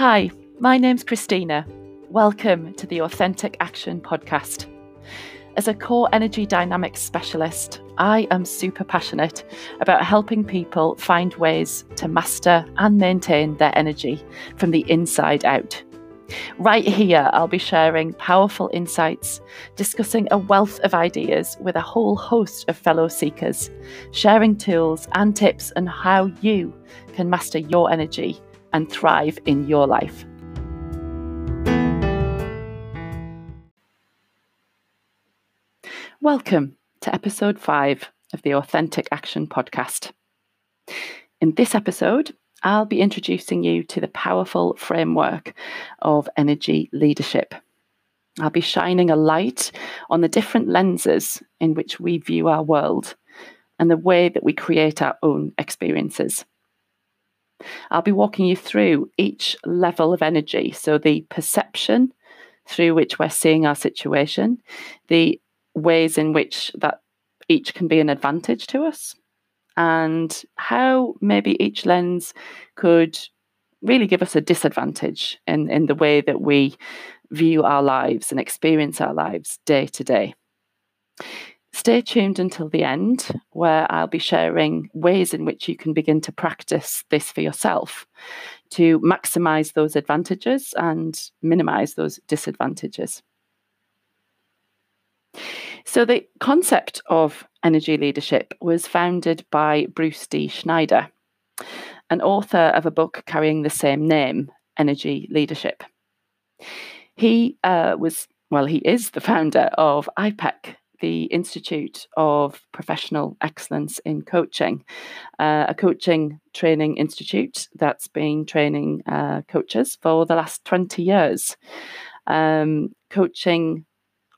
Hi, my name's Christina. Welcome to the Authentic Action Podcast. As a core energy dynamics specialist, I am super passionate about helping people find ways to master and maintain their energy from the inside out. Right here, I'll be sharing powerful insights, discussing a wealth of ideas with a whole host of fellow seekers, sharing tools and tips on how you can master your energy and thrive in your life. Welcome to episode five of the Authentic Action Podcast. In this episode, I'll be introducing you to the powerful framework of energy leadership. I'll be shining a light on the different lenses in which we view our world and the way that we create our own experiences. I'll be walking you through each level of energy. So, the perception through which we're seeing our situation, the ways in which that each can be an advantage to us, and how maybe each lens could really give us a disadvantage in, in the way that we view our lives and experience our lives day to day. Stay tuned until the end, where I'll be sharing ways in which you can begin to practice this for yourself to maximize those advantages and minimize those disadvantages. So, the concept of energy leadership was founded by Bruce D. Schneider, an author of a book carrying the same name, Energy Leadership. He uh, was, well, he is the founder of IPEC, the Institute of Professional Excellence in Coaching, uh, a coaching training institute that's been training uh, coaches for the last 20 years. Um, coaching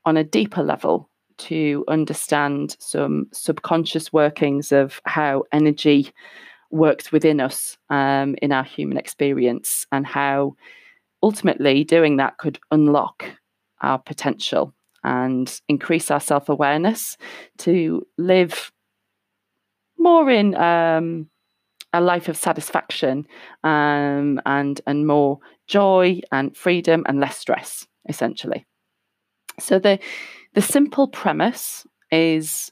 on a deeper level to understand some subconscious workings of how energy works within us um, in our human experience and how ultimately doing that could unlock our potential and increase our self awareness to live more in um, a life of satisfaction um, and and more joy and freedom and less stress, essentially. So the the simple premise is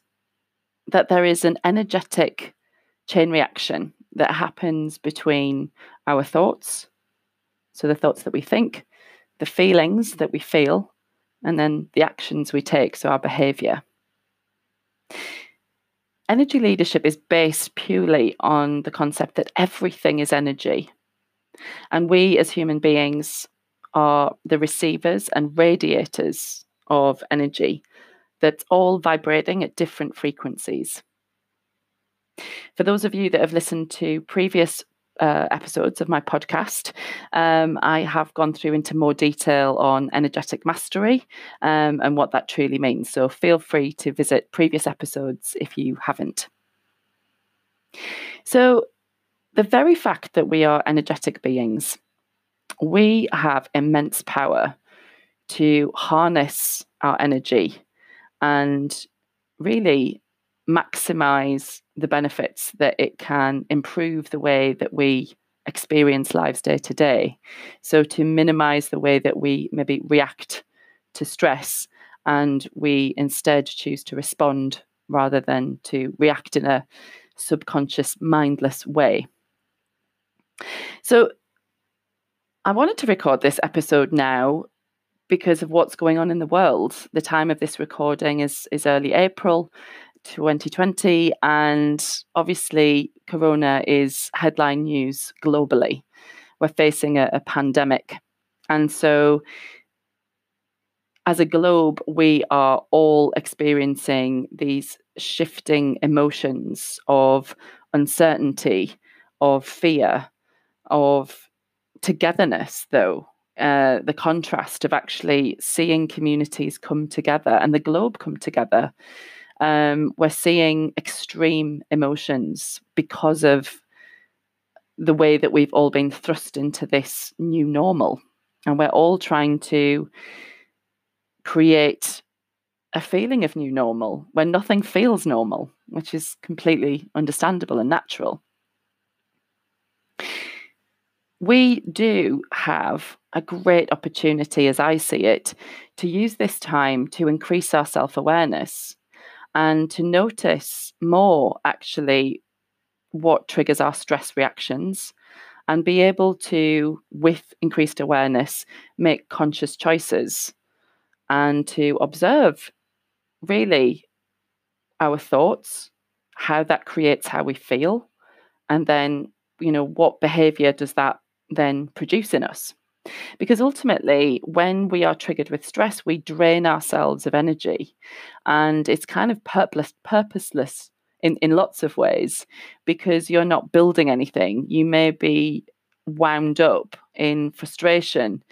that there is an energetic chain reaction that happens between our thoughts, so the thoughts that we think, the feelings that we feel, and then the actions we take, so our behavior. Energy leadership is based purely on the concept that everything is energy. And we as human beings are the receivers and radiators of energy that's all vibrating at different frequencies. For those of you that have listened to previous uh, episodes of my podcast, um, I have gone through into more detail on energetic mastery um, and what that truly means. So feel free to visit previous episodes if you haven't. So, the very fact that we are energetic beings, we have immense power to harness our energy and really maximize the benefits that it can improve the way that we experience lives day to day. So, to minimize the way that we maybe react to stress and we instead choose to respond rather than to react in a subconscious, mindless way. So, I wanted to record this episode now because of what's going on in the world. The time of this recording is is early April 2020 and obviously corona is headline news globally. We're facing a, a pandemic. And so as a globe, we are all experiencing these shifting emotions of uncertainty, of fear, of togetherness, though, uh, the contrast of actually seeing communities come together and the globe come together. Um, we're seeing extreme emotions because of the way that we've all been thrust into this new normal. And we're all trying to create a feeling of new normal when nothing feels normal, which is completely understandable and natural. we do have a great opportunity, as I see it, to use this time to increase our self awareness and to notice more actually what triggers our stress reactions and be able to, with increased awareness, make conscious choices and to observe really our thoughts, how that creates how we feel, and then, you know, what behavior does that then produce in us? Because ultimately, when we are triggered with stress, we drain ourselves of energy. And it's kind of purposeless, purposeless in, in lots of ways because you're not building anything. You may be wound up in frustration,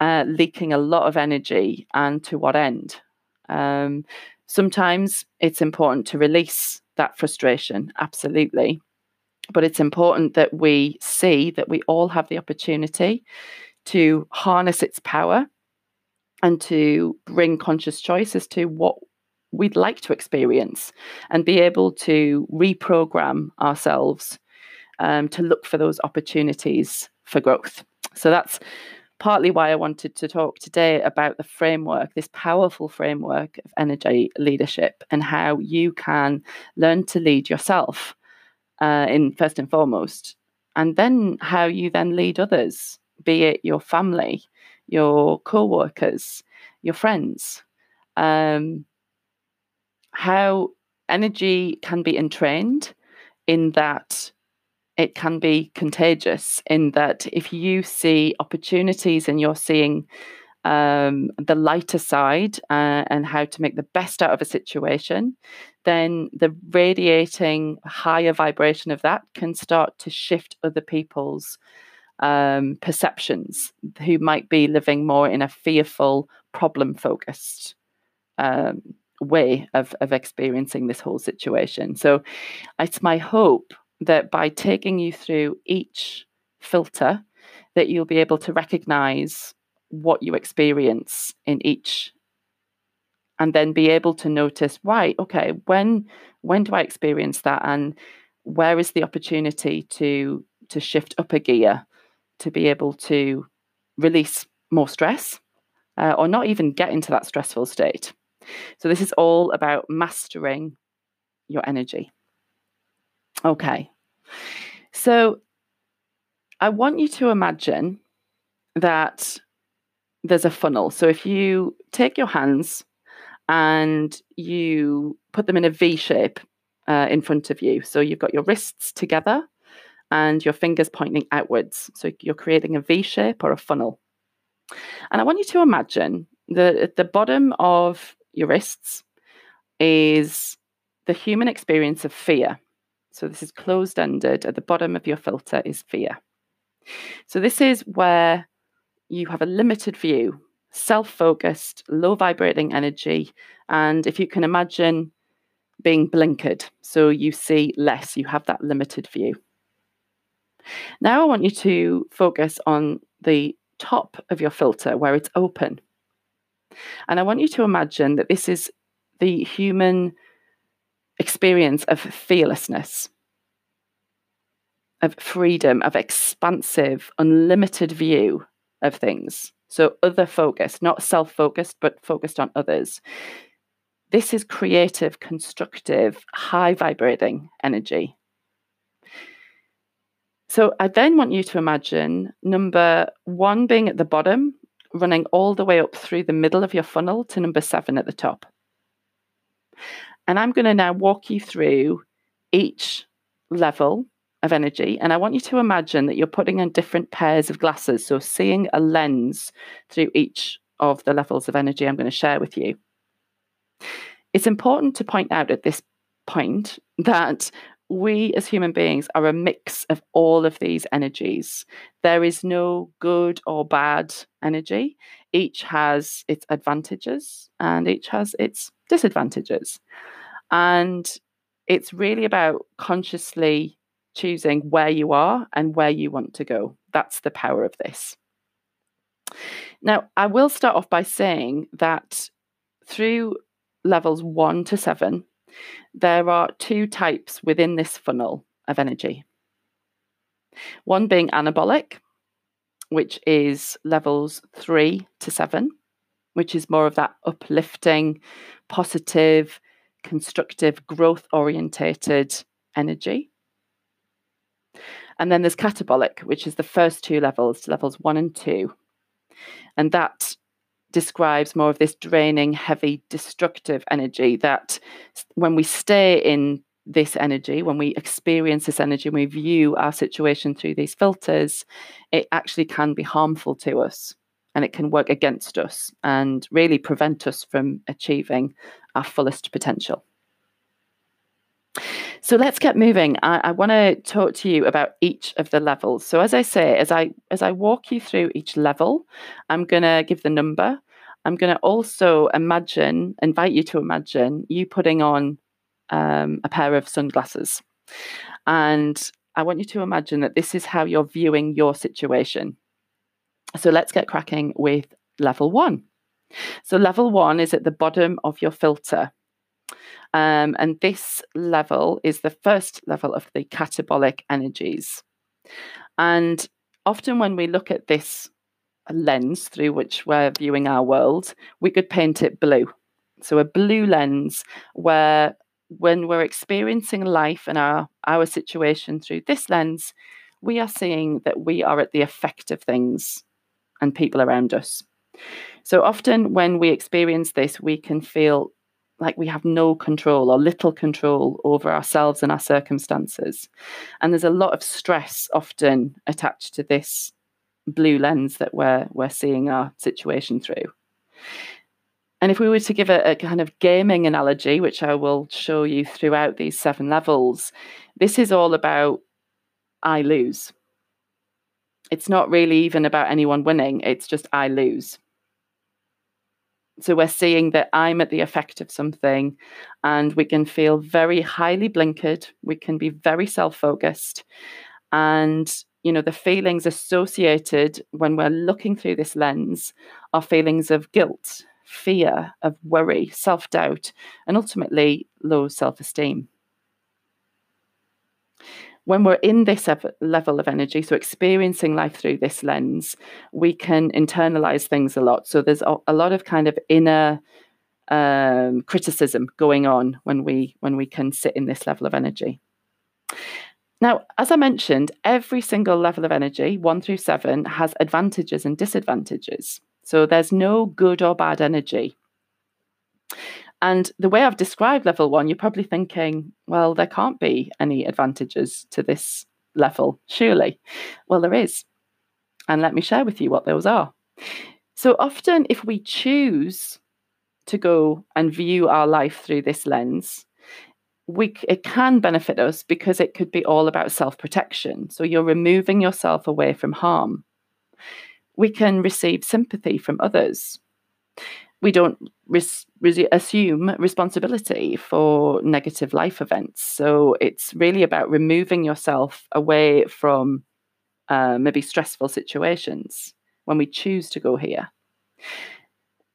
uh, leaking a lot of energy, and to what end? Um, sometimes it's important to release that frustration, absolutely. But it's important that we see that we all have the opportunity to harness its power and to bring conscious choice as to what we'd like to experience and be able to reprogram ourselves um, to look for those opportunities for growth. So that's partly why I wanted to talk today about the framework, this powerful framework of energy leadership, and how you can learn to lead yourself uh, in first and foremost, and then how you then lead others, be it your family, your co-workers, your friends. Um, how energy can be entrained in that it can be contagious in that if you see opportunities and you're seeing um, the lighter side uh, and how to make the best out of a situation, then the radiating higher vibration of that can start to shift other people's um, perceptions who might be living more in a fearful, problem focused um, way of, of experiencing this whole situation. So it's my hope that by taking you through each filter, that you'll be able to recognize what you experience in each and then be able to notice right okay when when do i experience that and where is the opportunity to to shift up a gear to be able to release more stress uh, or not even get into that stressful state. So this is all about mastering your energy. Okay. So i want you to imagine that there's a funnel. So if you take your hands and you put them in a V shape uh, in front of you. So you've got your wrists together and your fingers pointing outwards. So you're creating a V shape or a funnel. And I want you to imagine that at the bottom of your wrists is the human experience of fear. So this is closed ended. At the bottom of your filter is fear. So this is where you have a limited view self focused, low vibrating energy. And if you can imagine being blinkered, so you see less, you have that limited view. Now I want you to focus on the top of your filter where it's open. And I want you to imagine that this is the human experience of fearlessness, of freedom, of expansive, unlimited view of things. So, other focused, not self focused, but focused on others. This is creative, constructive, high vibrating energy. So, I then want you to imagine number one being at the bottom, running all the way up through the middle of your funnel to number seven at the top. And I'm going to now walk you through each level of energy. And I want you to imagine that you're putting on different pairs of glasses. So seeing a lens through each of the levels of energy I'm going to share with you. It's important to point out at this point that we as human beings are a mix of all of these energies. There is no good or bad energy. Each has its advantages and each has its disadvantages. And it's really about consciously choosing where you are and where you want to go. That's the power of this. Now, I will start off by saying that through levels one to seven, there are two types within this funnel of energy. One being anabolic, which is levels three to seven, which is more of that uplifting, positive, constructive, growth orientated energy. And then there's catabolic, which is the first two levels, levels one and two. And that describes more of this draining, heavy, destructive energy that when we stay in this energy, when we experience this energy, and we view our situation through these filters, it actually can be harmful to us and it can work against us and really prevent us from achieving our fullest potential. So let's get moving. I, I want to talk to you about each of the levels. So as I say, as I as I walk you through each level, I'm going to give the number. I'm going to also imagine, invite you to imagine you putting on um, a pair of sunglasses, and I want you to imagine that this is how you're viewing your situation. So let's get cracking with level one. So level one is at the bottom of your filter. Um, and this level is the first level of the catabolic energies. And often when we look at this lens through which we're viewing our world, we could paint it blue. So a blue lens where when we're experiencing life and our, our situation through this lens, we are seeing that we are at the effect of things and people around us. So often when we experience this, we can feel like we have no control or little control over ourselves and our circumstances. And there's a lot of stress often attached to this blue lens that we're we're seeing our situation through. And if we were to give a, a, kind of gaming analogy, which I will show you throughout these seven levels, this is all about I lose. It's not really even about anyone winning, it's just I lose. So we're seeing that I'm at the effect of something, and we can feel very highly blinkered. We can be very self focused. And, you know, the feelings associated when we're looking through this lens are feelings of guilt, fear, of worry, self doubt, and ultimately low self esteem when we're in this level of energy, so experiencing life through this lens, we can internalize things a lot. So there's a, lot of kind of inner um, criticism going on when we when we can sit in this level of energy. Now, as I mentioned, every single level of energy, one through seven, has advantages and disadvantages. So there's no good or bad energy. And the way I've described level one, you're probably thinking, well, there can't be any advantages to this level, surely. Well, there is. And let me share with you what those are. So often, if we choose to go and view our life through this lens, we it can benefit us because it could be all about self-protection. So you're removing yourself away from harm. We can receive sympathy from others we don't res- res- assume responsibility for negative life events. So it's really about removing yourself away from uh, maybe stressful situations when we choose to go here.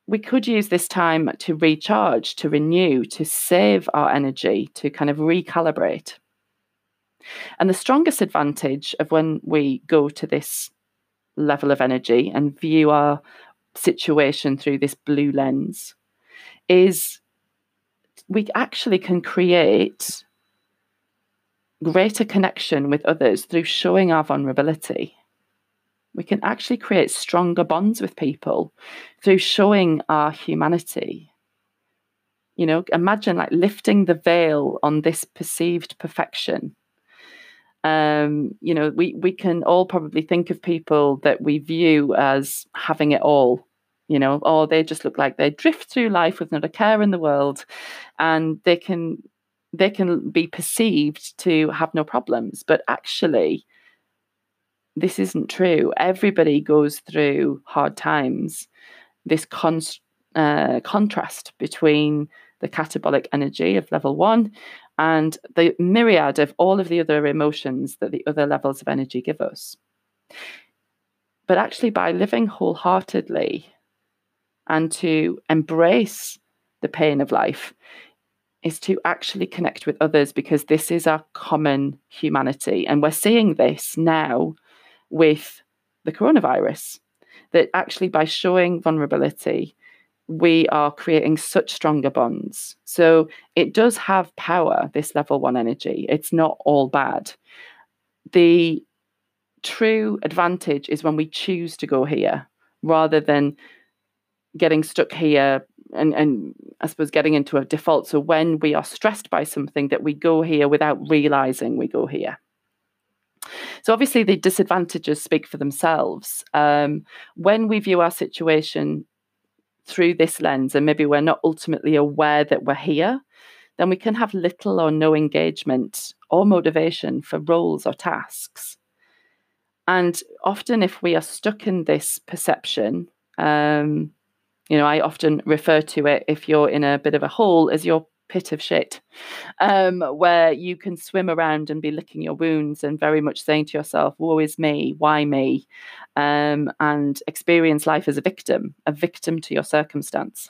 We could use this time to recharge, to renew, to save our energy, to kind of recalibrate. And the strongest advantage of when we go to this level of energy and view our situation through this blue lens is we actually can create greater connection with others through showing our vulnerability. We can actually create stronger bonds with people through showing our humanity. You know, imagine like lifting the veil on this perceived perfection um, you know, we we can all probably think of people that we view as having it all. You know, or they just look like they drift through life with not a care in the world, and they can they can be perceived to have no problems, but actually, this isn't true. Everybody goes through hard times. This con- uh, contrast between the catabolic energy of level one and the myriad of all of the other emotions that the other levels of energy give us. But actually, by living wholeheartedly and to embrace the pain of life, is to actually connect with others because this is our common humanity. And we're seeing this now with the coronavirus. That actually, by showing vulnerability, we are creating such stronger bonds. So it does have power, this level one energy. It's not all bad. The true advantage is when we choose to go here rather than getting stuck here and, and I suppose getting into a default. So when we are stressed by something that we go here without realizing we go here. So obviously the disadvantages speak for themselves. Um, when we view our situation through this lens and maybe we're not ultimately aware that we're here, then we can have little or no engagement or motivation for roles or tasks. And often, if we are stuck in this perception, um, you know, I often refer to it if you're in a bit of a hole as your pit of shit, um, where you can swim around and be licking your wounds and very much saying to yourself, woe is me, why me? Um, and experience life as a victim, a victim to your circumstance.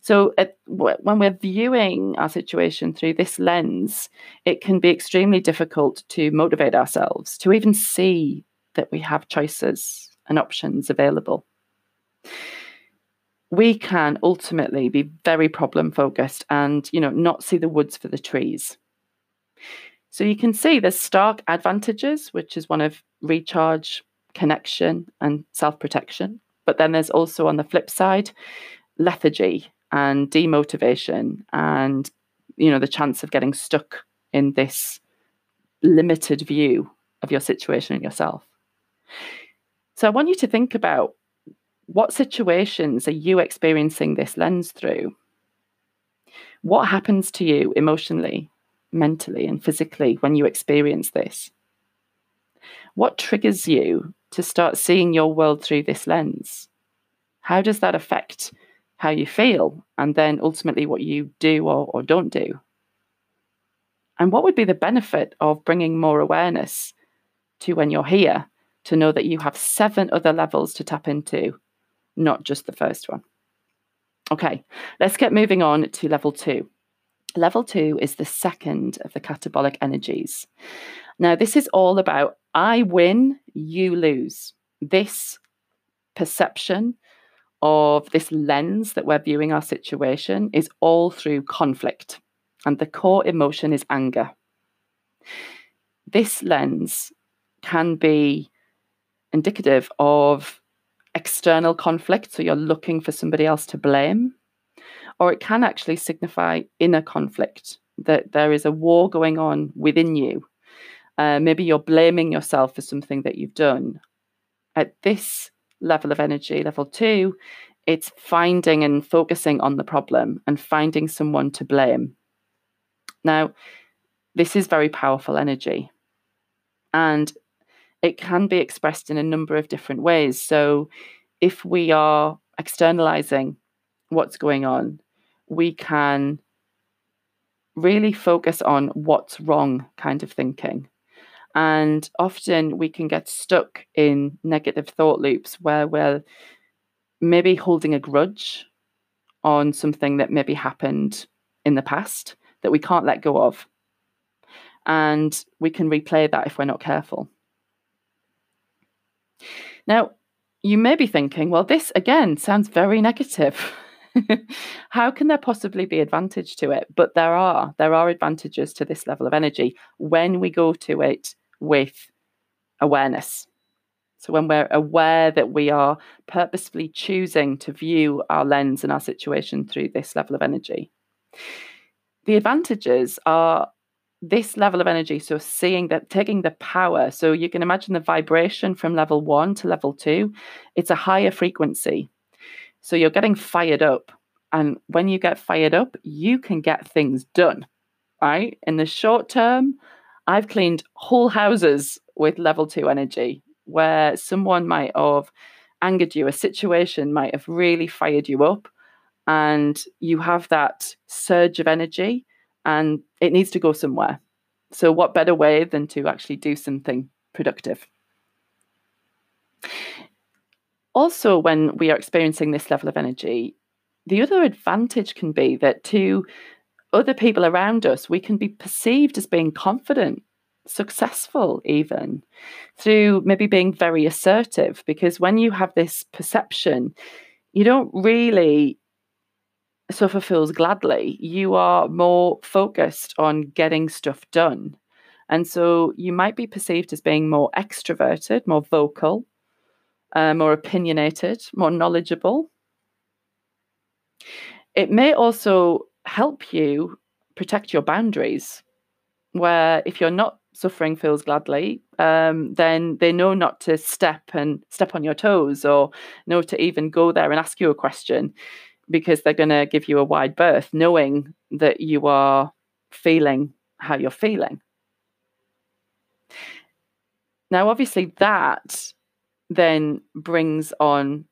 So, at, when we're viewing our situation through this lens, it can be extremely difficult to motivate ourselves to even see that we have choices and options available we can ultimately be very problem focused and you know not see the woods for the trees. So you can see there's stark advantages which is one of recharge connection and self-protection. But then there's also on the flip side lethargy and demotivation and you know the chance of getting stuck in this limited view of your situation and yourself. So i want you to think about what situations are you experiencing this lens through? What happens to you emotionally, mentally, and physically when you experience this? What triggers you to start seeing your world through this lens? How does that affect how you feel and then ultimately what you do or, or don't do? And what would be the benefit of bringing more awareness to when you're here to know that you have seven other levels to tap into not just the first one. Okay, let's get moving on to level two. Level two is the second of the catabolic energies. Now, this is all about I win, you lose. This perception of this lens that we're viewing our situation is all through conflict, and the core emotion is anger. This lens can be indicative of external conflict, so you're looking for somebody else to blame, or it can actually signify inner conflict, that there is a war going on within you. Uh, maybe you're blaming yourself for something that you've done. At this level of energy, level two, it's finding and focusing on the problem and finding someone to blame. Now, this is very powerful energy. And it can be expressed in a number of different ways. So, if we are externalizing what's going on, we can really focus on what's wrong kind of thinking. And often we can get stuck in negative thought loops where we're maybe holding a grudge on something that maybe happened in the past that we can't let go of. And we can replay that if we're not careful. Now, you may be thinking, well, this again sounds very negative. How can there possibly be advantage to it? But there are. There are advantages to this level of energy when we go to it with awareness. So, when we're aware that we are purposefully choosing to view our lens and our situation through this level of energy, the advantages are this level of energy so seeing that taking the power so you can imagine the vibration from level 1 to level 2 it's a higher frequency. So you're getting fired up and when you get fired up you can get things done right? In the short term i've cleaned whole houses with level 2 energy where someone might have angered you a situation might have really fired you up and you have that surge of energy and it needs to go somewhere. So, what better way than to actually do something productive? Also, when we are experiencing this level of energy, the other advantage can be that to other people around us, we can be perceived as being confident. successful, even through maybe being very assertive. Because when you have this perception, you don't really suffer fools gladly. You are more focused on getting stuff done. And so you might be perceived as being more extroverted, more vocal, uh, more opinionated, more knowledgeable. It may also help you protect your boundaries, where if you're not suffering fools gladly, um, then they know not to step and step on your toes or know to even go there and ask you a question because they're going to give you a wide berth, knowing that you are feeling how you're feeling. Now, obviously, that then brings on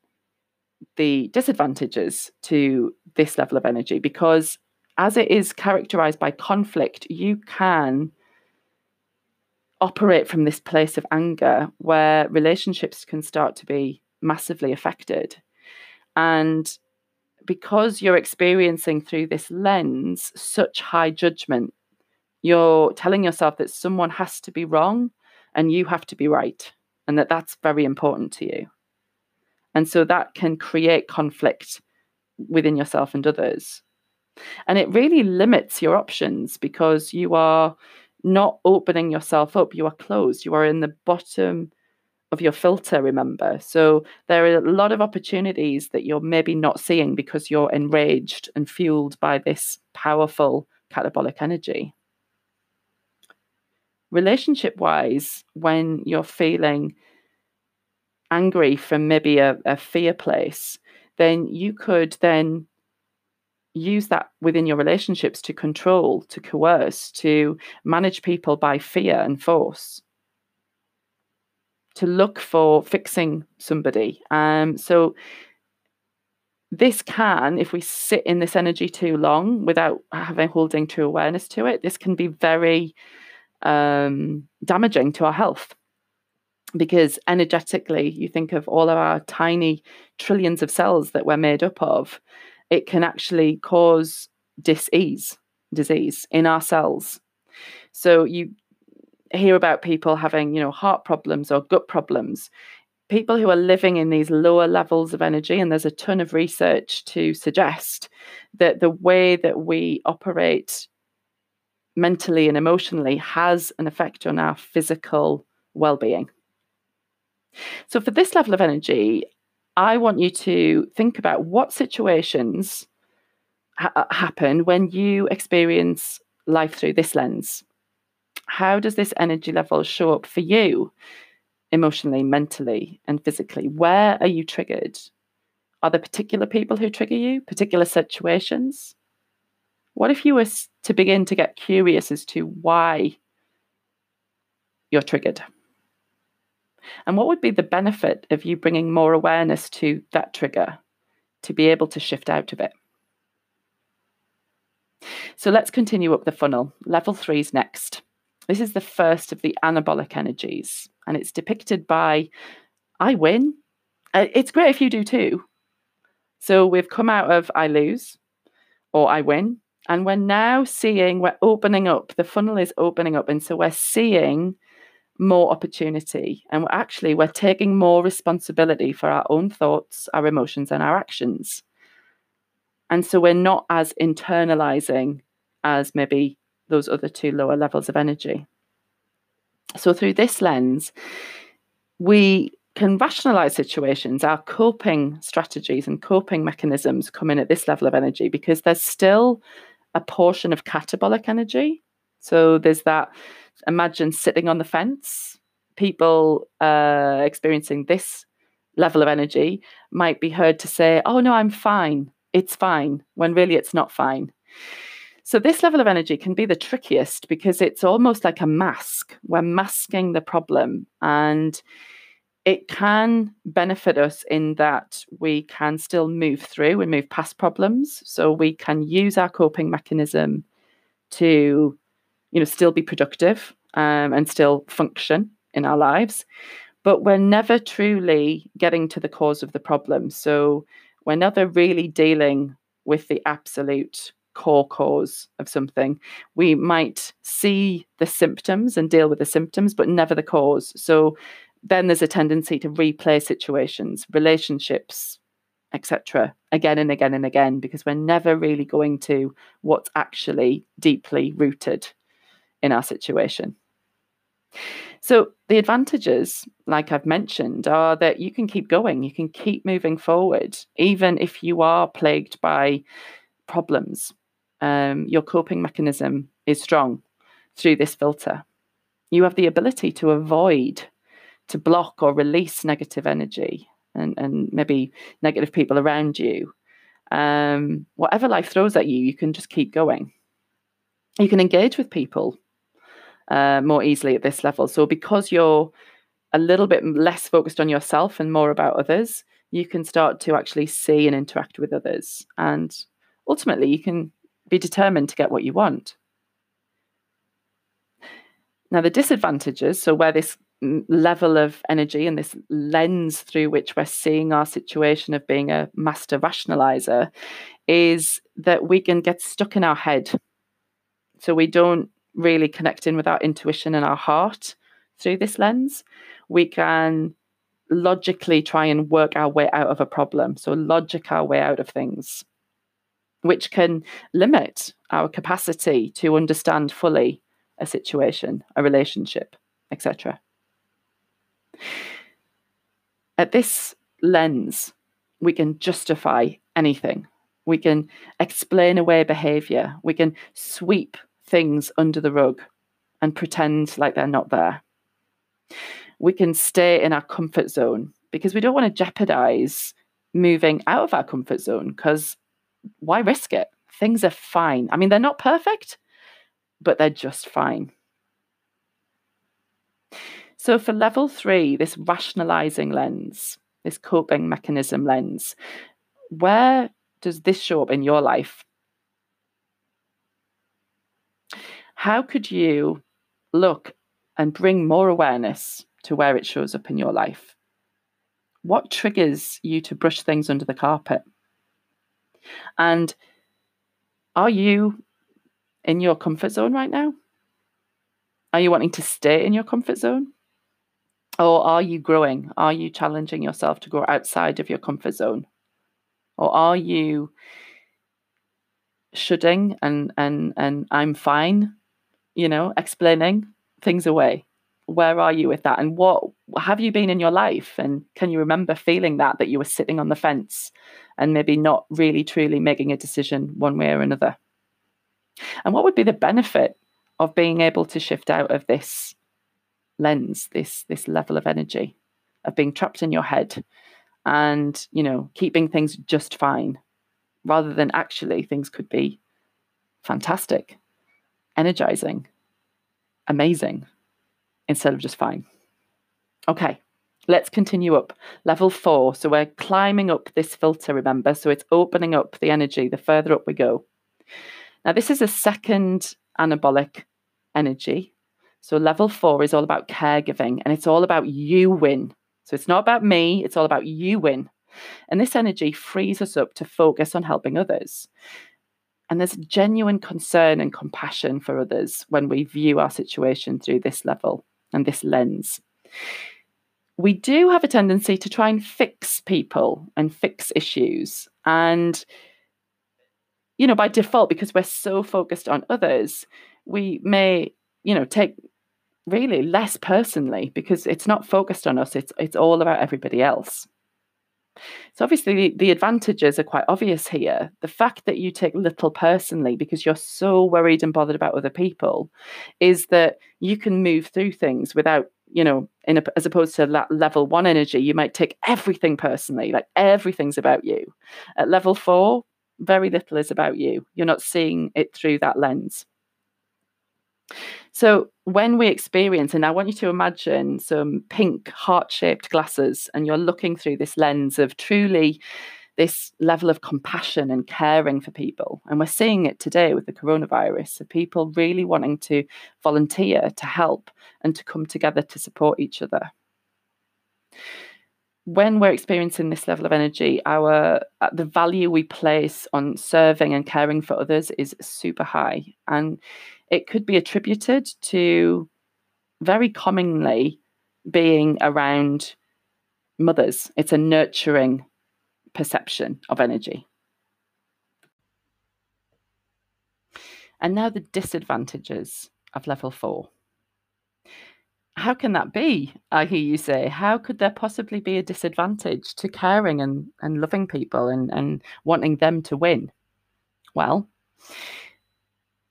the disadvantages to this level of energy because as it is characterized by conflict, you can operate from this place of anger where relationships can start to be massively affected. And because you're experiencing through this lens such high judgment, you're telling yourself that someone has to be wrong and you have to be right, and that that's very important to you. And so that can create conflict within yourself and others. And it really limits your options because you are not opening yourself up, you are closed, you are in the bottom of your filter, remember. So there are a lot of opportunities that you're maybe not seeing because you're enraged and fueled by this powerful catabolic energy relationship wise, when you're feeling angry from maybe a, a fear place, then you could then use that within your relationships to control, to coerce, to manage people by fear and force, to look for fixing somebody. Um, so this can, if we sit in this energy too long without having holding true awareness to it, this can be very um, damaging to our health because energetically, you think of all of our tiny trillions of cells that we're made up of, it can actually cause disease, disease in our cells. So you hear about people having, you know, heart problems or gut problems. People who are living in these lower levels of energy, and there's a ton of research to suggest that the way that we operate mentally and emotionally has an effect on our physical well being. So, for this level of energy, I want you to think about what situations ha- uh, happen when you experience life through this lens. How does this energy level show up for you emotionally, mentally, and physically? Where are you triggered? Are there particular people who trigger you, particular situations? What if you were to begin to get curious as to why you're triggered? And what would be the benefit of you bringing more awareness to that trigger to be able to shift out of it? So let's continue up the funnel. Level three is next. This is the first of the anabolic energies, and it's depicted by I win. Uh, it's great if you do too. So we've come out of I lose or I win and we're now seeing, we're opening up, the funnel is opening up. And so we're seeing more opportunity. And we're actually, we're taking more responsibility for our own thoughts, our emotions, and our actions. And so we're not as internalizing as maybe those other two lower levels of energy. So through this lens, we can rationalize situations, our coping strategies and coping mechanisms come in at this level of energy because there's still a portion of catabolic energy. So there's that, imagine sitting on the fence. People uh, experiencing this level of energy might be heard to say, Oh, no, I'm fine. It's fine, when really it's not fine. So, this level of energy can be the trickiest because it's almost like a mask. We're masking the problem. And it can benefit us in that we can still move through and move past problems. So we can use our coping mechanism to, you know, still be productive um, and still function in our lives. But we're never truly getting to the cause of the problem. So we're never really dealing with the absolute core cause of something. We might see the symptoms and deal with the symptoms, but never the cause. So then there's a tendency to replay situations, relationships, etc., again and again and again, because we're never really going to what's actually deeply rooted in our situation. So, the advantages, like I've mentioned, are that you can keep going, you can keep moving forward, even if you are plagued by problems. Um, your coping mechanism is strong through this filter. You have the ability to avoid, to block or release negative energy and, and maybe negative people around you. Um, whatever life throws at you, you can just keep going. You can engage with people uh, more easily at this level. So because you're a little bit less focused on yourself and more about others, you can start to actually see and interact with others. And ultimately, you can be determined to get what you want. Now, the disadvantages, so where this level of energy and this lens through which we're seeing our situation of being a master rationalizer, is that we can get stuck in our head. So we don't really connect in with our intuition and our heart through this lens, we can logically try and work our way out of a problem. So, logic our way out of things, which can limit our capacity to understand fully a situation, a relationship, etc. At this lens, we can justify anything. We can explain away behavior. We can sweep things under the rug and pretend like they're not there. We can stay in our comfort zone because we don't want to jeopardize moving out of our comfort zone because why risk it? Things are fine. I mean, they're not perfect, but they're just fine. So, for level three, this rationalizing lens, this coping mechanism lens, where does this show up in your life? How could you look and bring more awareness to where it shows up in your life? What triggers you to brush things under the carpet? And are you in your comfort zone right now? Are you wanting to stay in your comfort zone? Or are you growing? Are you challenging yourself to go outside of your comfort zone? Or are you shoulding and and and I'm fine you know, explaining things away. Where are you with that? And what have you been in your life? And can you remember feeling that, that you were sitting on the fence and maybe not really truly making a decision one way or another? And what would be the benefit of being able to shift out of this lens, this this level of energy, of being trapped in your head and, you know, keeping things just fine, rather than actually things could be fantastic energizing, amazing, instead of just fine. Okay, let's continue up. Level four. So we're climbing up this filter, remember? So it's opening up the energy the further up we go. Now, this is a second anabolic energy. So level four is all about caregiving and it's all about you win. So it's not about me, it's all about you win. And this energy frees us up to focus on helping others. And there's genuine concern and compassion for others when we view our situation through this level and this lens. We do have a tendency to try and fix people and fix issues. And, you know, by default, because we're so focused on others, we may, you know, take really less personally because it's not focused on us, it's, it's all about everybody else. So, obviously, the, the, advantages are quite obvious here. The fact that you take little personally because you're so worried and bothered about other people is that you can move through things without, you know, in a, as opposed to that level one energy, you might take everything personally, like everything's about you. At level four, very little is about you. You're not seeing it through that lens. So when we experience, and I want you to imagine some pink heart shaped glasses, and you're looking through this lens of truly this level of compassion and caring for people. And we're seeing it today with the coronavirus of people really wanting to volunteer to help and to come together to support each other. When we're experiencing this level of energy, our uh, the value we place on serving and caring for others is super high, and it could be attributed to very commonly being around mothers. It's a nurturing perception of energy. And now the disadvantages of level four how can that be? I hear you say. How could there possibly be a disadvantage to caring and, and loving people and, and wanting them to win? Well,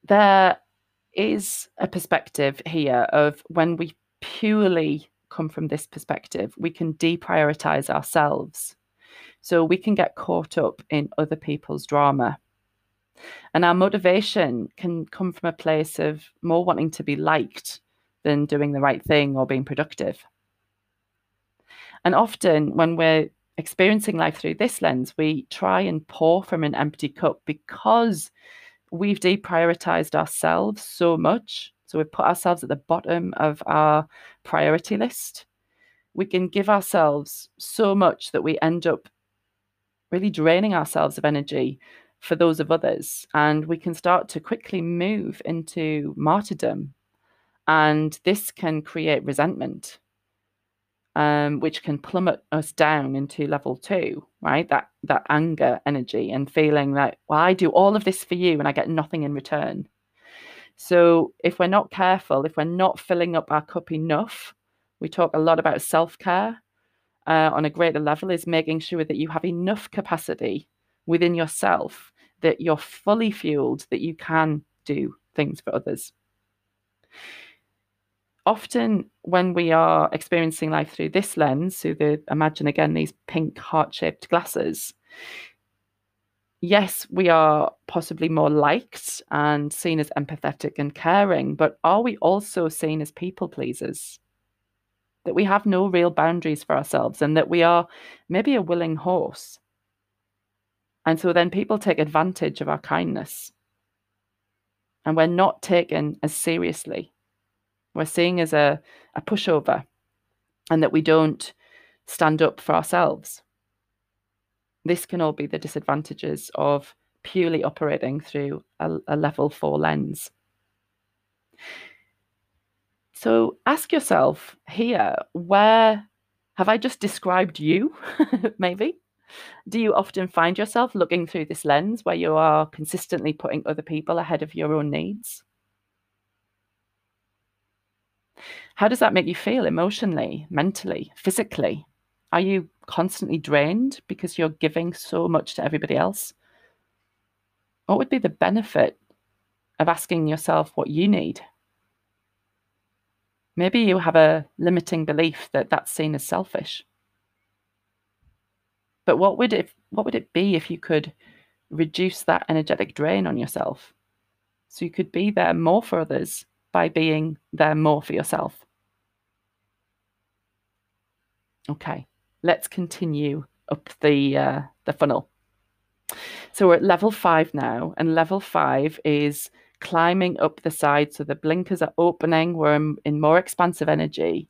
there is a perspective here of when we purely come from this perspective, we can deprioritize ourselves. So we can get caught up in other people's drama. And our motivation can come from a place of more wanting to be liked than doing the right thing or being productive. And often, when we're experiencing life through this lens, we try and pour from an empty cup because we've deprioritized ourselves so much. So we've put ourselves at the bottom of our priority list. We can give ourselves so much that we end up really draining ourselves of energy for those of others. And we can start to quickly move into martyrdom and this can create resentment, um, which can plummet us down into level two, right? That that anger energy and feeling like, well, I do all of this for you and I get nothing in return. So if we're not careful, if we're not filling up our cup enough, we talk a lot about self-care uh, on a greater level, is making sure that you have enough capacity within yourself that you're fully fueled, that you can do things for others often when we are experiencing life through this lens, so the imagine again these pink heart-shaped glasses, yes, we are possibly more liked and seen as empathetic and caring, but are we also seen as people pleasers? That we have no real boundaries for ourselves and that we are maybe a willing horse. And so then people take advantage of our kindness. And we're not taken as seriously we're seeing as a, a pushover and that we don't stand up for ourselves. This can all be the disadvantages of purely operating through a, a level four lens. So ask yourself here where have I just described you? Maybe. Do you often find yourself looking through this lens where you are consistently putting other people ahead of your own needs? How does that make you feel emotionally, mentally, physically? Are you constantly drained because you're giving so much to everybody else? What would be the benefit of asking yourself what you need? Maybe you have a limiting belief that that's seen as selfish. But what would it what would it be if you could reduce that energetic drain on yourself? So you could be there more for others by being there more for yourself. Okay, let's continue up the uh, the funnel. So we're at level five now, and level five is climbing up the side. So the blinkers are opening. We're in, more expansive energy.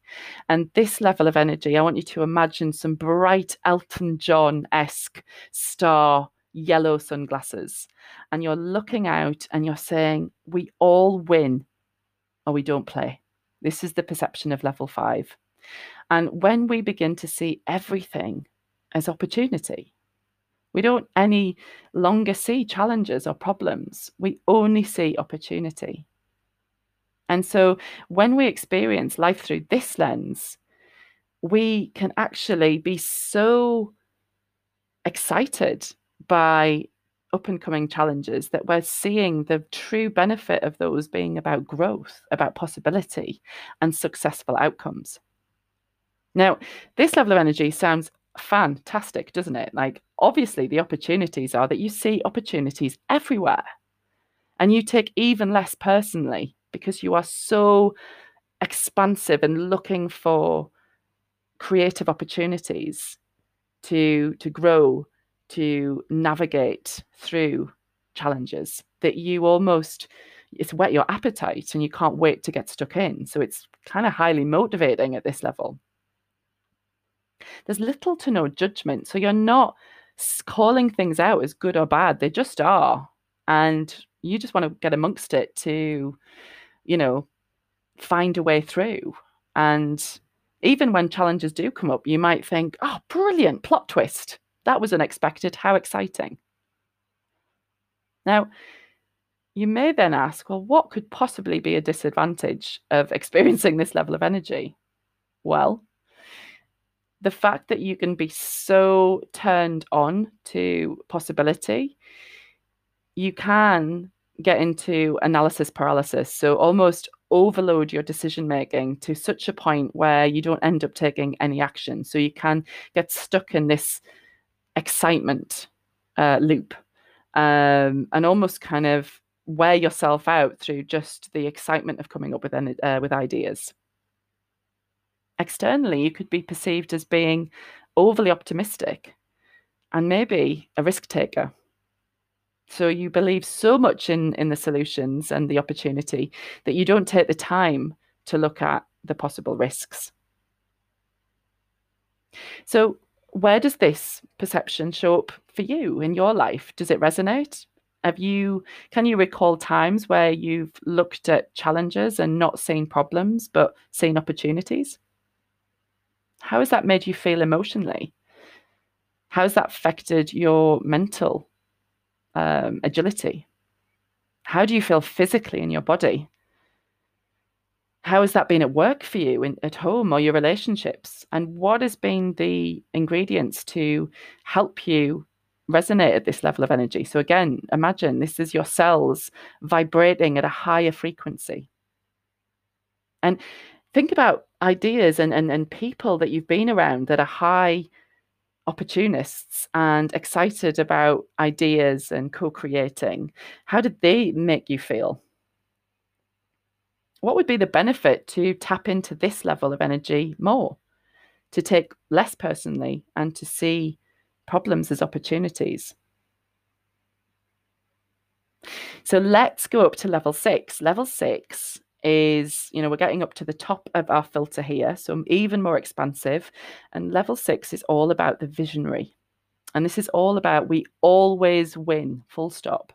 And this level of energy, I want you to imagine some bright Elton John esque star yellow sunglasses. And you're looking out and you're saying, We all win or we don't play. This is the perception of level five. And when we begin to see everything as opportunity, we don't any longer see challenges or problems. We only see opportunity. And so when we experience life through this lens, we can actually be so excited by up and coming challenges that we're seeing the true benefit of those being about growth, about possibility, and successful outcomes. Now, this level of energy sounds fantastic, doesn't it? Like, obviously, the opportunities are that you see opportunities everywhere and you take even less personally because you are so expansive and looking for creative opportunities to to grow to navigate through challenges that you almost it's whet your appetite and you can't wait to get stuck in so it's kind of highly motivating at this level There's little to no judgment. So you're not calling things out as good or bad, they just are. And you just want to get amongst it to, you know, find a way through. And even when challenges do come up, you might think, oh, brilliant plot twist. That was unexpected. How exciting. Now, you may then ask, well, what could possibly be a disadvantage of experiencing this level of energy? Well, the fact that you can be so turned on to possibility, you can get into analysis paralysis. So almost overload your decision making to such a point where you don't end up taking any action. So you can get stuck in this excitement uh, loop um, and almost kind of wear yourself out through just the excitement of coming up with uh, with ideas. Externally, you could be perceived as being overly optimistic and maybe a risk taker. So you believe so much in, in the solutions and the opportunity that you don't take the time to look at the possible risks. So, where does this perception show up for you in your life? Does it resonate? Have you can you recall times where you've looked at challenges and not seen problems but seen opportunities? How has that made you feel emotionally? How has that affected your mental um, agility? How do you feel physically in your body? How has that been at work for you in, at home or your relationships? And what has been the ingredients to help you resonate at this level of energy? So, again, imagine this is your cells vibrating at a higher frequency. And think about ideas and, and, and people that you've been around that are high opportunists and excited about ideas and co-creating how did they make you feel what would be the benefit to tap into this level of energy more to take less personally and to see problems as opportunities so let's go up to level six level six is, you know, we're getting up to the top of our filter here, so even more expansive. And level six is all about the visionary. And this is all about we always win, full stop,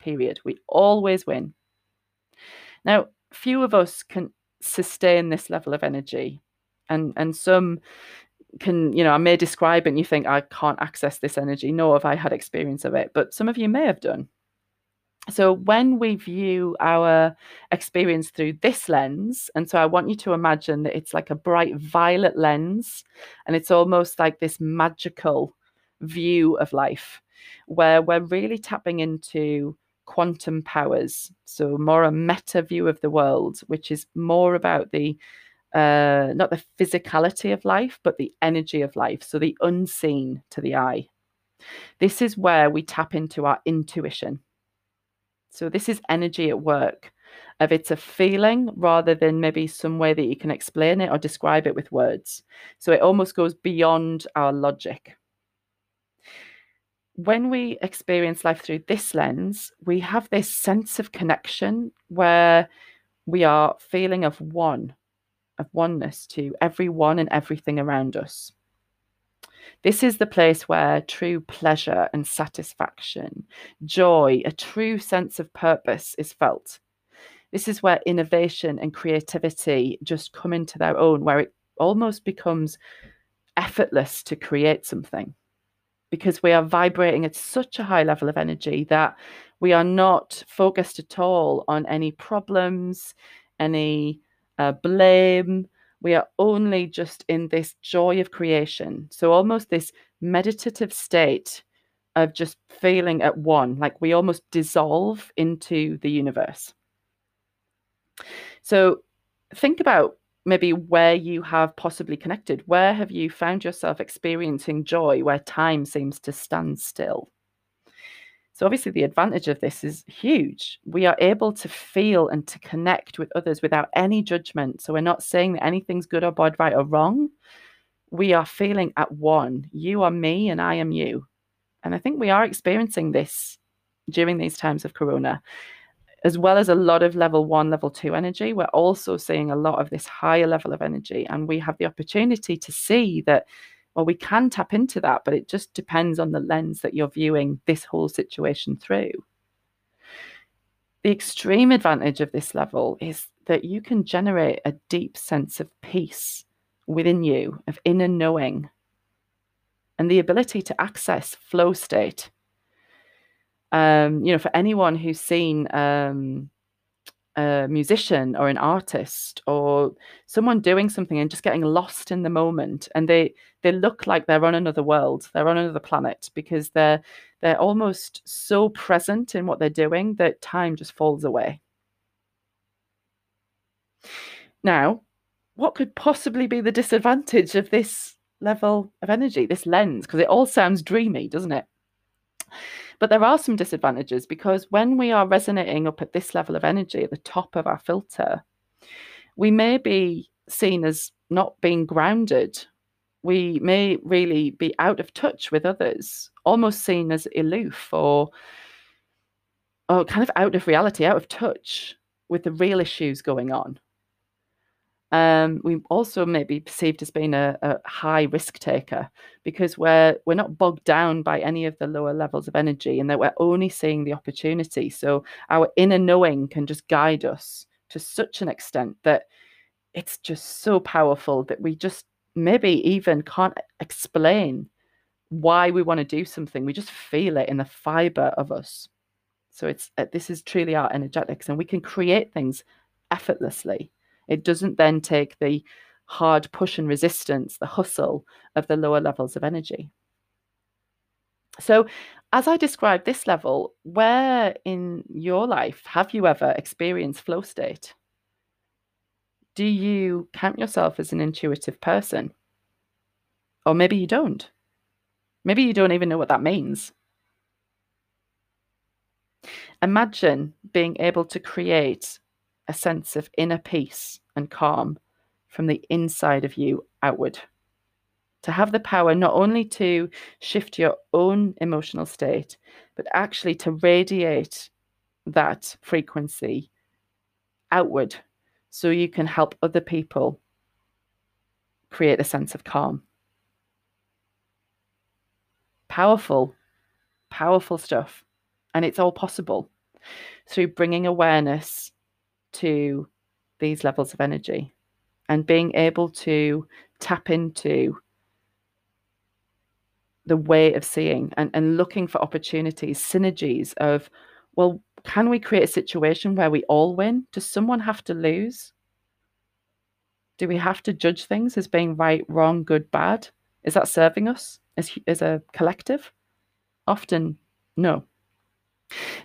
period. We always win. Now, few of us can sustain this level of energy. And, and some can, you know, I may describe it and you think, I can't access this energy, nor have I had experience of it. But some of you may have done. So when we view our experience through this lens, and so I want you to imagine that it's like a bright violet lens, and it's almost like this magical view of life where we're really tapping into quantum powers. So more a meta view of the world, which is more about the uh, not the physicality of life, but the energy of life. So the unseen to the eye. This is where we tap into our intuition. So this is energy at work. If it's a feeling rather than maybe some way that you can explain it or describe it with words. So it almost goes beyond our logic. When we experience life through this lens, we have this sense of connection where we are feeling of one, of oneness to everyone and everything around us. This is the place where true pleasure and satisfaction, joy, a true sense of purpose is felt. This is where innovation and creativity just come into their own, where it almost becomes effortless to create something because we are vibrating at such a high level of energy that we are not focused at all on any problems, any uh, blame, we are only just in this joy of creation. So, almost this meditative state of just feeling at one, like we almost dissolve into the universe. So, think about maybe where you have possibly connected. Where have you found yourself experiencing joy where time seems to stand still? So, obviously, the advantage of this is huge. We are able to feel and to connect with others without any judgment. So, we're not saying that anything's good or bad, right or wrong. We are feeling at one. You are me and I am you. And I think we are experiencing this during these times of Corona. As well as a lot of level one, level two energy, we're also seeing a lot of this higher level of energy. And we have the opportunity to see that, well, we can tap into that, but it just depends on the lens that you're viewing this whole situation through. The extreme advantage of this level is that you can generate a deep sense of peace within you, of inner knowing, and the ability to access flow state um, you know, for anyone who's seen um, a musician or an artist or someone doing something and just getting lost in the moment, and they they look like they're on another world, they're on another planet because they're they're almost so present in what they're doing that time just falls away. Now, what could possibly be the disadvantage of this level of energy, this lens? Because it all sounds dreamy, doesn't it? But there are some disadvantages because when we are resonating up at this level of energy at the top of our filter, we may be seen as not being grounded. We may really be out of touch with others, almost seen as aloof or, or kind of out of reality, out of touch with the real issues going on. Um, we also may be perceived as being a, a, high risk taker because we're we're not bogged down by any of the lower levels of energy, and that we're only seeing the opportunity. So our inner knowing can just guide us to such an extent that it's just so powerful that we just maybe even can't explain why we want to do something. We just feel it in the fiber of us. So it's uh, this is truly our energetics, and we can create things effortlessly it doesn't then take the hard push and resistance, the hustle of the lower levels of energy. So, as I described this level, where in your life have you ever experienced flow state? Do you count yourself as an intuitive person? Or maybe you don't. Maybe you don't even know what that means. Imagine being able to create a sense of inner peace and calm from the inside of you outward. To have the power not only to shift your own emotional state, but actually to radiate that frequency outward so you can help other people create a sense of calm. Powerful, powerful stuff. And it's all possible through bringing awareness to these levels of energy and being able to tap into the way of seeing and, and looking for opportunities, synergies of, well, can we create a situation where we all win? Does someone have to lose? Do we have to judge things as being right, wrong, good, bad? Is that serving us as, as a collective? Often, no.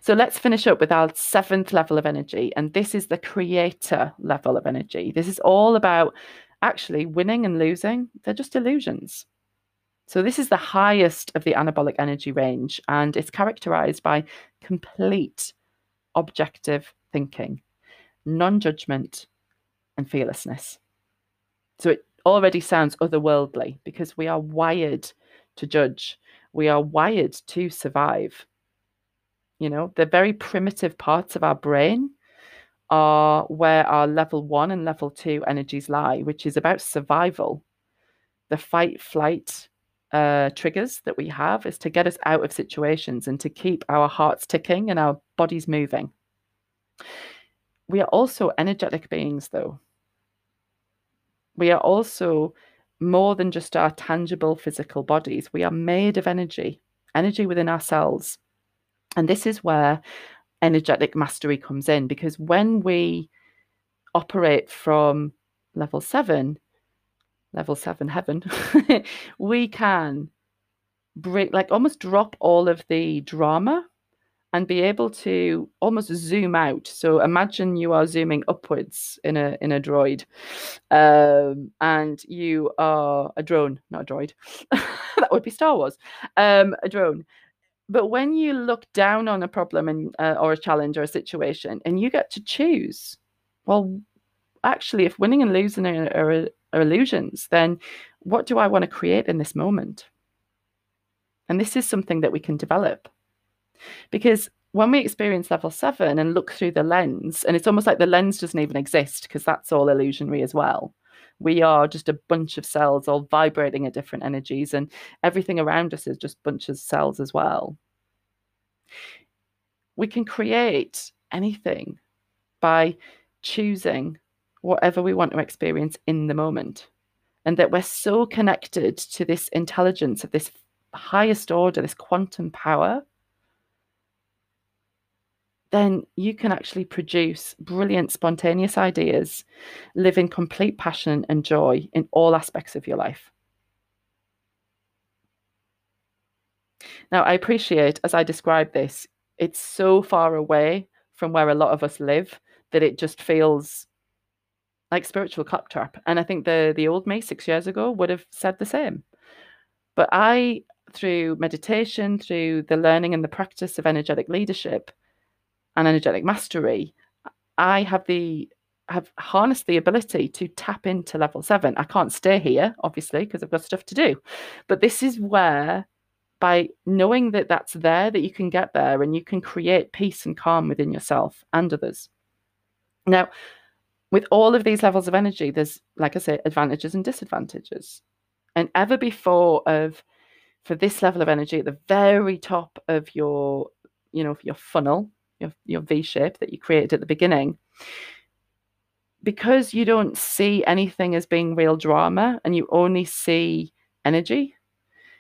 So let's finish up with our seventh level of energy. And this is the creator level of energy. This is all about actually winning and losing, they're just illusions. So, this is the highest of the anabolic energy range, and it's characterized by complete objective thinking, non judgment, and fearlessness. So, it already sounds otherworldly because we are wired to judge, we are wired to survive. You know, the very primitive parts of our brain are where our level one and level two energies lie, which is about survival. The fight flight uh, triggers that we have is to get us out of situations and to keep our hearts ticking and our bodies moving. We are also energetic beings, though. We are also more than just our tangible physical bodies. We are made of energy, energy within ourselves. And this is where energetic mastery comes in because when we operate from level seven, level seven heaven, we can break, like almost drop all of the drama and be able to almost zoom out. So imagine you are zooming upwards in a in a droid, um, and you are a drone, not a droid. that would be Star Wars. Um, a drone, but when you look down on a problem and uh, or a challenge or a situation, and you get to choose, well, actually, if winning and losing are, are, are illusions, then what do I want to create in this moment? And this is something that we can develop because when we experience level seven and look through the lens, and it's almost like the lens doesn't even exist because that's all illusionary as well. We are just a bunch of cells all vibrating at different energies, and everything around us is just bunches of cells as well. We can create anything by choosing whatever we want to experience in the moment. And that we're so connected to this intelligence of this highest order, this quantum power, then you can actually produce brilliant, spontaneous ideas, live in complete passion and joy in all aspects of your life. Now, I appreciate as I describe this, it's so far away from where a lot of us live that it just feels like spiritual claptrap. And I think the the old me six years ago would have said the same. But I, through meditation, through the learning and the practice of energetic leadership, and energetic mastery, I have the have harnessed the ability to tap into level seven. I can't stay here, obviously, because I've got stuff to do. But this is where, by knowing that that's there, that you can get there and you can create peace and calm within yourself and others. Now, with all of these levels of energy, there's, like I say, advantages and disadvantages. And ever before of for this level of energy at the very top of your, you know, your funnel, your, your V shape that you created at the beginning, because you don't see anything as being real drama and you only see energy,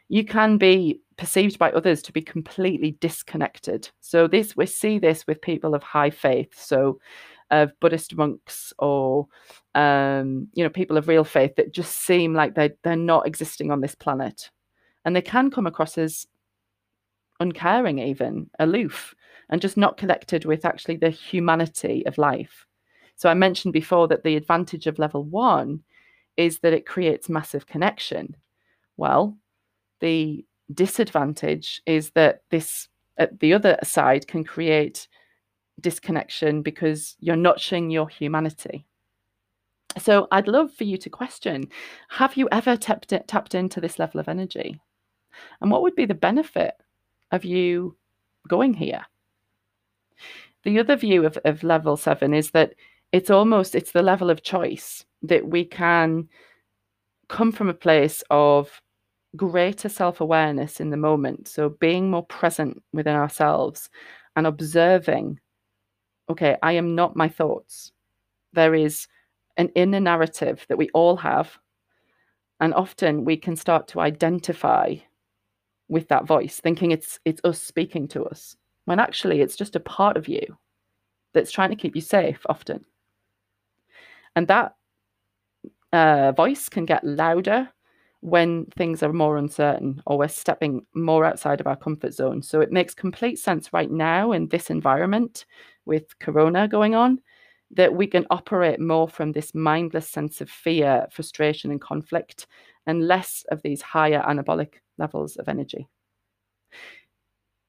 you can be perceived by others to be completely disconnected. So this we see this with people of high faith, so of Buddhist monks or um, you know people of real faith that just seem like they they're not existing on this planet, and they can come across as uncaring, even aloof and just not connected with actually the humanity of life. So I mentioned before that the advantage of level one is that it creates massive connection. Well, the disadvantage is that this at the other side can create disconnection because you're notching your humanity. So I'd love for you to question have you ever tapped, tapped into this level of energy? And what would be the benefit of you going here? The other view of, of level seven is that it's almost it's the level of choice that we can come from a place of greater self-awareness in the moment. So being more present within ourselves and observing, okay, I am not my thoughts. There is an inner narrative that we all have. And often we can start to identify with that voice, thinking it's it's us speaking to us when actually it's just a part of you that's trying to keep you safe often. And that uh, voice can get louder when things are more uncertain or we're stepping more outside of our comfort zone. So it makes complete sense right now in this environment with Corona going on that we can operate more from this mindless sense of fear, frustration, and conflict, and less of these higher anabolic levels of energy.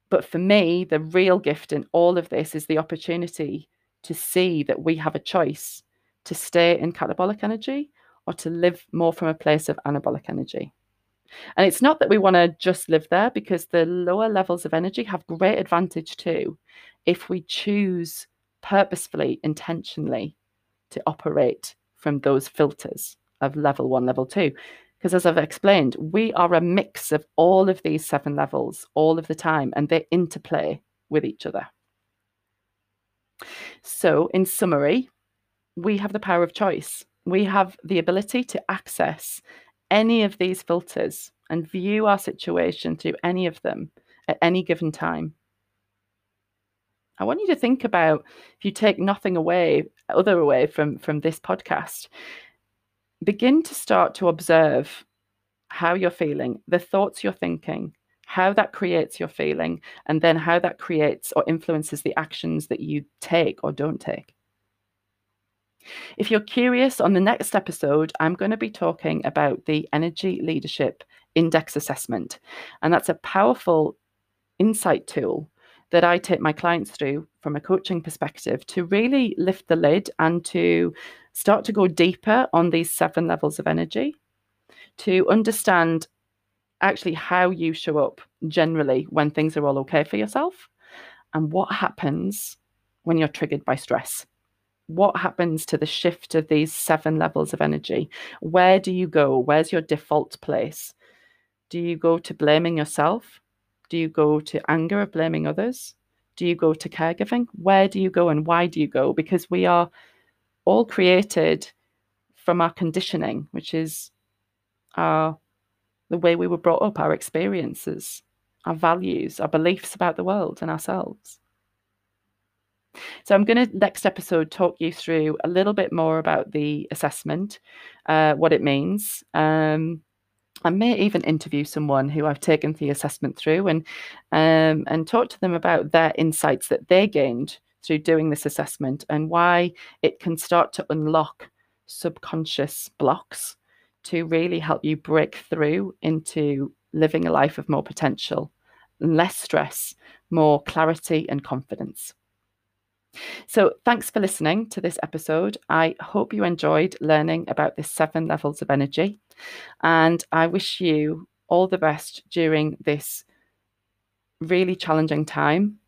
But for me, the real gift in all of this is the opportunity to see that we have a choice to stay in catabolic energy or to live more from a place of anabolic energy. And it's not that we want to just live there because the lower levels of energy have great advantage too if we choose purposefully, intentionally to operate from those filters of level one, level two. Because as I've explained, we are a mix of all of these seven levels all of the time, and they interplay with each other. So, in summary, we have the power of choice. We have the ability to access any of these filters and view our situation through any of them at any given time. I want you to think about if you take nothing away, other away from, from this podcast, begin to start to observe how you're feeling, the thoughts you're thinking, how that creates your feeling, and then how that creates or influences the actions that you take or don't take. If you're curious, on the next episode, I'm going to be talking about the Energy Leadership Index Assessment. And that's a powerful insight tool that I take my clients through from a coaching perspective to really lift the lid and to start to go deeper on these seven levels of energy to understand actually how you show up generally when things are all okay for yourself and what happens when you're triggered by stress. What happens to the shift of these seven levels of energy? Where do you go? Where's your default place? Do you go to blaming yourself? Do you go to anger of blaming others? Do you go to caregiving? Where do you go and why do you go? Because we are all created from our conditioning, which is our the way we were brought up, our experiences, our values, our beliefs about the world and ourselves. So I'm going to next episode talk you through a little bit more about the assessment, uh, what it means. Um, I may even interview someone who I've taken the assessment through and um, and talk to them about their insights that they gained through doing this assessment and why it can start to unlock subconscious blocks to really help you break through into living a life of more potential, less stress, more clarity and confidence. So, thanks for listening to this episode. I hope you enjoyed learning about the seven levels of energy. And I wish you all the best during this really challenging time.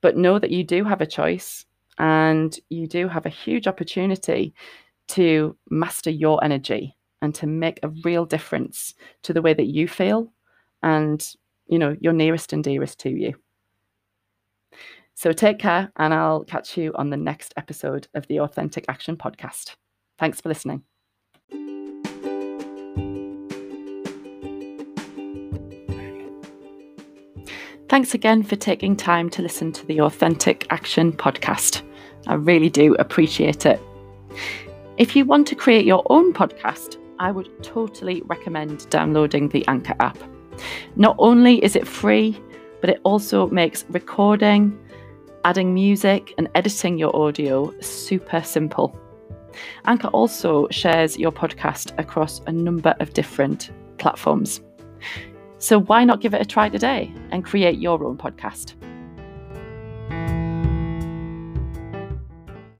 But know that you do have a choice and you do have a huge opportunity to master your energy and to make a real difference to the way that you feel and you know your nearest and dearest to you so take care, and I'll catch you on the next episode of the Authentic Action Podcast. Thanks for listening. Thanks again for taking time to listen to the Authentic Action Podcast. I really do appreciate it. If you want to create your own podcast, I would totally recommend downloading the Anchor app. Not only is it free, but it also makes recording, adding music and editing your audio super simple. Anchor also shares your podcast across a number of different platforms. So why not give it a try today and create your own podcast?